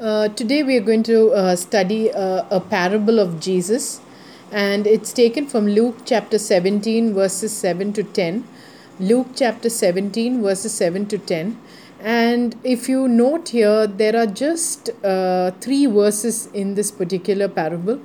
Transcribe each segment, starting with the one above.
Uh, today we are going to uh, study uh, a parable of Jesus, and it's taken from Luke chapter 17, verses 7 to 10. Luke chapter 17, verses 7 to 10. And if you note here, there are just uh, three verses in this particular parable,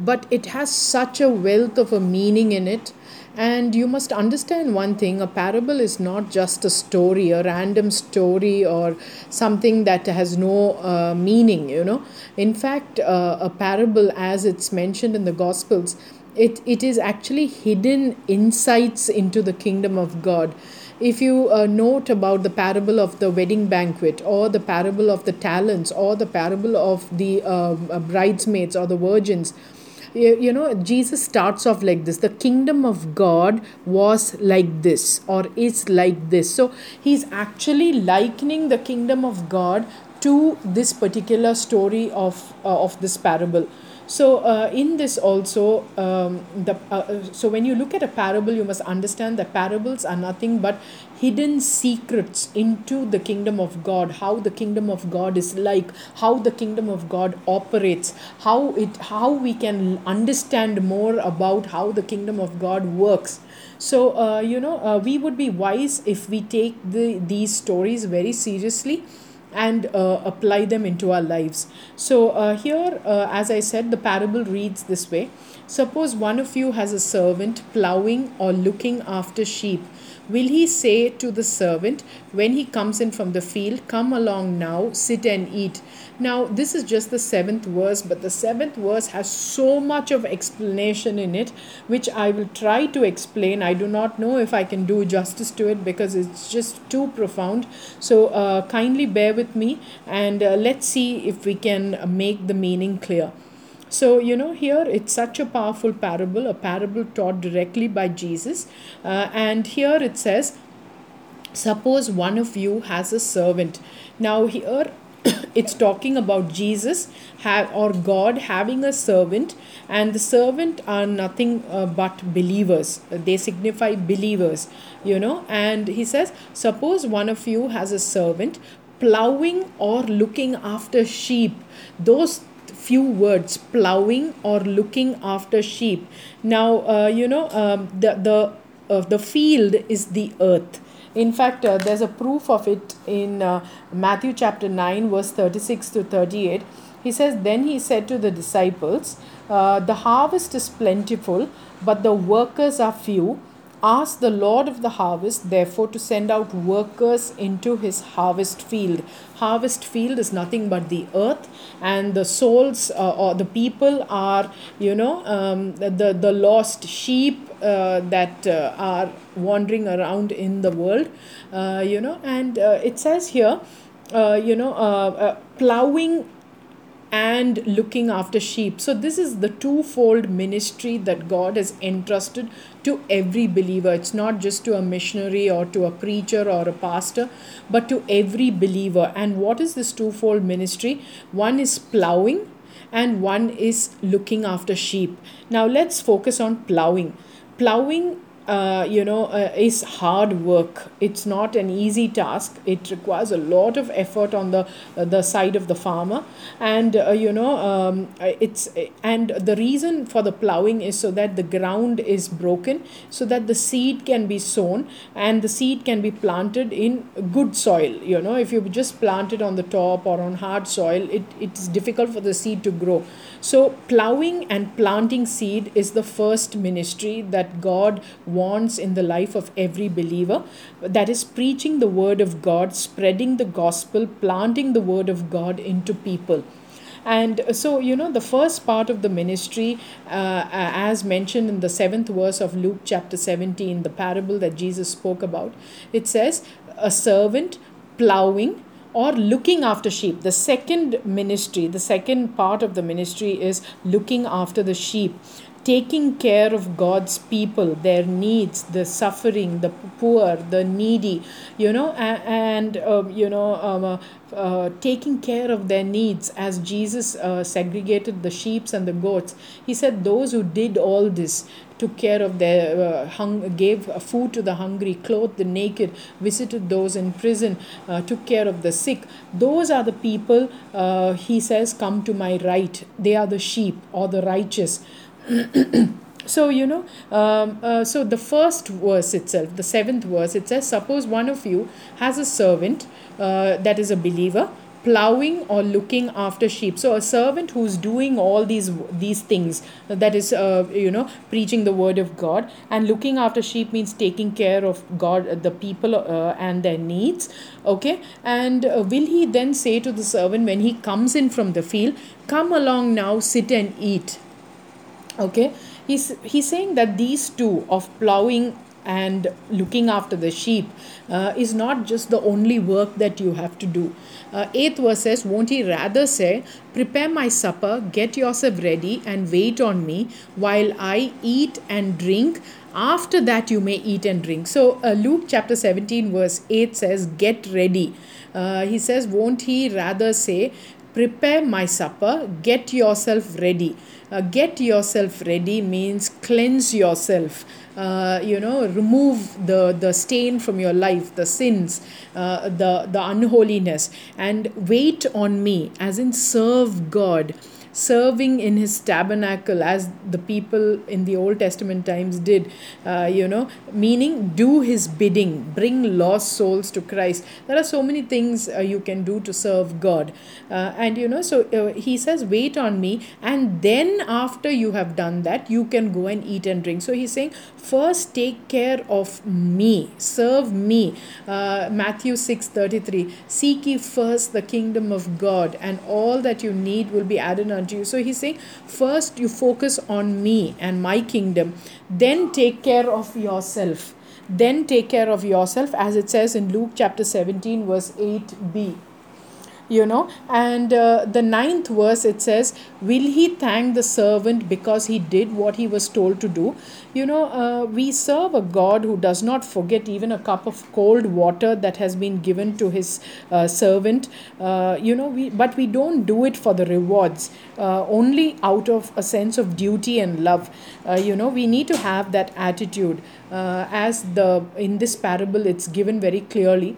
but it has such a wealth of a meaning in it and you must understand one thing a parable is not just a story, a random story, or something that has no uh, meaning, you know. In fact, uh, a parable, as it's mentioned in the Gospels, it, it is actually hidden insights into the kingdom of God if you uh, note about the parable of the wedding banquet or the parable of the talents or the parable of the uh, bridesmaids or the virgins you, you know jesus starts off like this. The kingdom of god was like this or is like this. So he's actually likening the kingdom of god to this particular story of uh, of this parable so uh, in this also um, the uh, so when you look at a parable you must understand that parables are nothing but hidden secrets into the kingdom of god how the kingdom of god is like how the kingdom of god operates how it how we can understand more about how the kingdom of god works. So uh, you know uh, we would be wise if we take the these stories very seriously and uh, apply them into our lives. So, uh, here, uh, as I said, the parable reads this way Suppose one of you has a servant plowing or looking after sheep Will he say to the servant when he comes in from the field, Come along now, sit and eat? Now, this is just the seventh verse, but the seventh verse has so much of explanation in it, which I will try to explain. I do not know if I can do justice to it because it's just too profound. So, uh, kindly bear with me and uh, let's see if we can make the meaning clear. So, you know, here it's such a powerful parable, a parable taught directly by Jesus. Uh, and here it says, Suppose one of you has a servant. Now, here it's talking about Jesus have, or God having a servant, and the servant are nothing uh, but believers. They signify believers, you know. And he says, Suppose one of you has a servant plowing or looking after sheep. Those few words plowing or looking after sheep. Now uh, you know um, the the uh, the field is the earth. In fact uh, there's a proof of it in uh, matthew chapter 9 verse 36 to 38 he says then he said to the disciples uh, the harvest is plentiful but the workers are few Ask the Lord of the harvest, therefore, to send out workers into his harvest field. Harvest field is nothing but the earth, and the souls uh, or the people are, you know, um, the, the lost sheep uh, that uh, are wandering around in the world, uh, you know, and uh, it says here, uh, you know, plowing and looking after sheep. So, this is the twofold ministry that God has entrusted to every believer. It's not just to a missionary or to a preacher or a pastor, but to every believer. And what is this twofold ministry? One is plowing, and one is looking after sheep. Now, let's focus on plowing. Plowing uh, you know, uh, is hard work. It's not an easy task. It requires a lot of effort on the uh, the side of the farmer, and uh, you know, um, it's and the reason for the plowing is so that the ground is broken, so that the seed can be sown and the seed can be planted in good soil. You know, if you just plant it on the top or on hard soil, it, it is difficult for the seed to grow. So plowing and planting seed is the first ministry that God wants in the life of every believer that is preaching the word of God, spreading the gospel, planting the word of God into people. And so, you know, the first part of the ministry, uh, as mentioned in the seventh verse of Luke chapter 17, the parable that Jesus spoke about, it says, a servant plowing or looking after sheep. The second ministry, the second part of the ministry is looking after the sheep taking care of God's people, their needs, the suffering, the poor, the needy, you know, and, um, you know, um, uh, uh, taking care of their needs as Jesus uh, segregated the sheep and the goats. He said, Those who did all this took care of their uh, hung, gave food to the hungry, clothed the naked, visited those in prison, uh, took care of the sick. Those are the people, uh, he says, come to my right. They are the sheep or the righteous. so you know um, uh, so the first verse itself the seventh verse it says suppose one of you has a servant uh, that is a believer plowing or looking after sheep. So a servant who's doing all these these things that is uh, you know preaching the word of god and looking after sheep means taking care of god the people uh, and their needs okay? And uh, will he then say to the servant when he comes in from the field come along now sit and eat okay? He's he's saying that these two of plowing and looking after the sheep uh, is not just the only work that you have to do. Uh, eighth verse says won't he rather say prepare my supper get yourself ready and wait on me while i eat and drink. After that you may eat and drink so uh, luke chapter 17 verse 8 says get ready. Uh, he says won't he rather say prepare my supper. Get yourself ready. Uh, get yourself ready means cleanse yourself. Uh, you know remove the the stain from your life the sins uh, the the unholiness. And wait on me as in serve god serving in his tabernacle as the people in the Old Testament times did, uh, you know, meaning do his bidding, bring lost souls to Christ. There are so many things uh, you can do to serve God. Uh, and, you know, so uh, he says, wait on me. And then after you have done that, you can go and eat and drink. So he's saying, first take care of me, serve me. Uh, Matthew 6 33. Seek ye first the kingdom of God, and all that you need will be added unto you. So he's saying, first you focus on me and my kingdom, then take care of yourself. Then take care of yourself, as it says in Luke chapter 17, verse 8b you know. And uh, the ninth verse it says will he thank the servant because he did what he was told to do? You know uh, we serve a god who does not forget even a cup of cold water that has been given to his uh, servant. Uh, you know we but we don't do it for the rewards uh, only out of a sense of duty and love. Uh, you know we need to have that attitude as the in this parable it's given very clearly.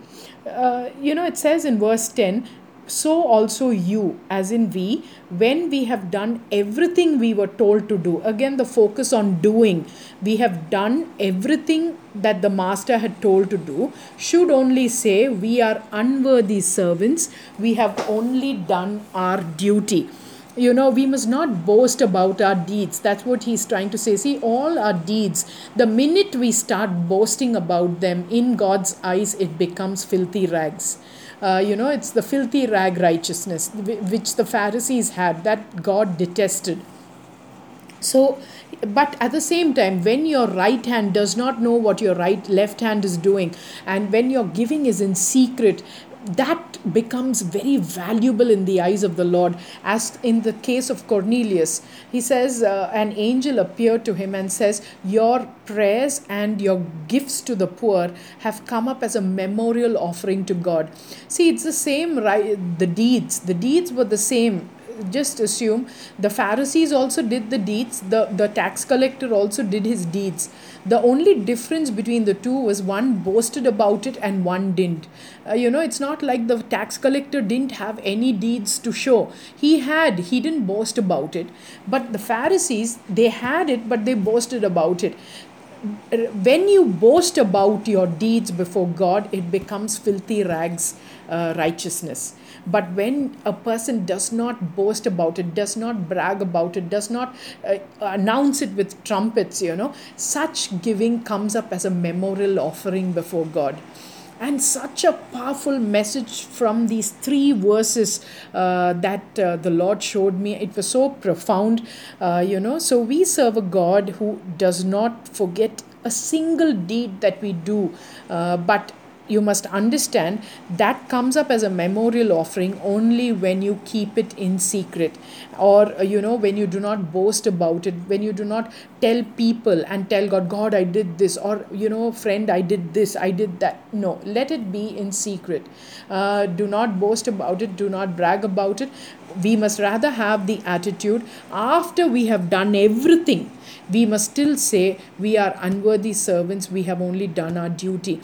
You know, it says in verse 10 so also you, as in we, when we have done everything we were told to do. Again, the focus on doing. We have done everything that the master had told to do, should only say, We are unworthy servants, we have only done our duty you know we must not boast about our deeds that's what he's trying to say see all our deeds the minute we start boasting about them in god's eyes it becomes filthy rags uh, you know, it's the filthy rag righteousness which the Pharisees had that God detested. So, but at the same time, when your right hand does not know what your right left hand is doing, and when your giving is in secret, that becomes very valuable in the eyes of the Lord. As in the case of Cornelius, he says, uh, An angel appeared to him and says, Your prayers and your gifts to the poor have come up as a memorial offering to God. See, it's the same, right? The deeds, the deeds were the same just assume the Pharisees also did the deeds, the, the tax collector also did his deeds. The only difference between the two was one boasted about it and one didn't. Uh, you know, it's not like the tax collector didn't have any deeds to show. He had, he didn't boast about it. But the Pharisees, they had it, but they boasted about it when you boast about your deeds before God, it becomes filthy rags uh, righteousness. But when a person does not boast about it, does not brag about it, does not uh, announce it with trumpets, you know, such giving comes up as a memorial offering before God. And such a powerful message from these three verses uh, that uh, the lord showed me it was so profound uh, you know. So we serve a god who does not forget a single deed that we do uh, but you must understand that comes up as a memorial offering only when you keep it in secret. Or uh, you know when you do not boast about it when you do not tell people and tell god god i did this or you know friend i did this i did that. No let it be in secret. Uh, do not boast about it do not brag about it. We must rather have the attitude after we have done everything we must still say we are unworthy servants we have only done our duty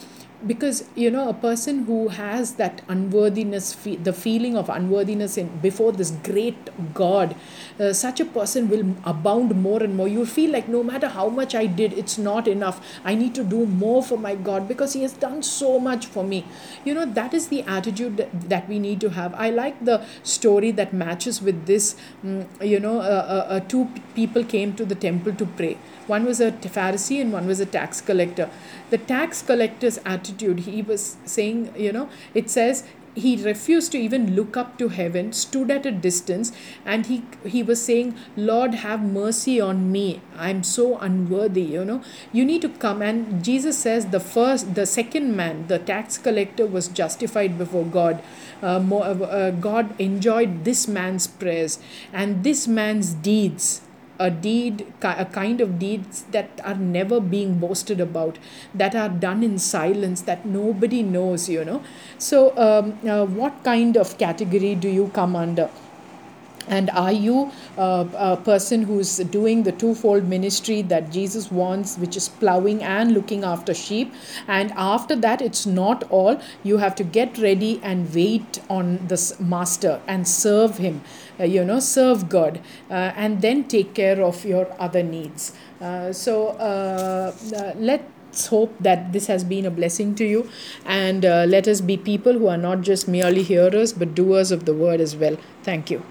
because you know a person who has that unworthiness fe- the feeling of unworthiness in before this great god uh, such a person will abound more and more. You feel like no matter how much i did it's not enough. I need to do more for my god because he has done so much for me. You know that is the attitude that, that we need to have. I like the story that matches with this mm, you know uh, uh, uh, two people came to the temple to pray. One was a Pharisee and one was a tax collector. The tax collector's attitude, he was saying, you know, it says he refused to even look up to heaven stood at a distance and he he was saying lord have mercy on me. I'm so unworthy you know. You need to come. And jesus says the first the second man the tax collector was justified before god. Uh, more, uh, uh god enjoyed this man's prayers and this man's deeds a deed, a kind of deeds that are never being boasted about, that are done in silence, that nobody knows, you know. So, um, uh, what kind of category do you come under? And are you uh, a person who's doing the twofold ministry that Jesus wants, which is plowing and looking after sheep? And after that, it's not all. You have to get ready and wait on this master and serve him, uh, you know, serve God, uh, and then take care of your other needs. Uh, so uh, uh, let let's hope that this has been a blessing to you and uh, let us be people who are not just merely hearers but doers of the word as well thank you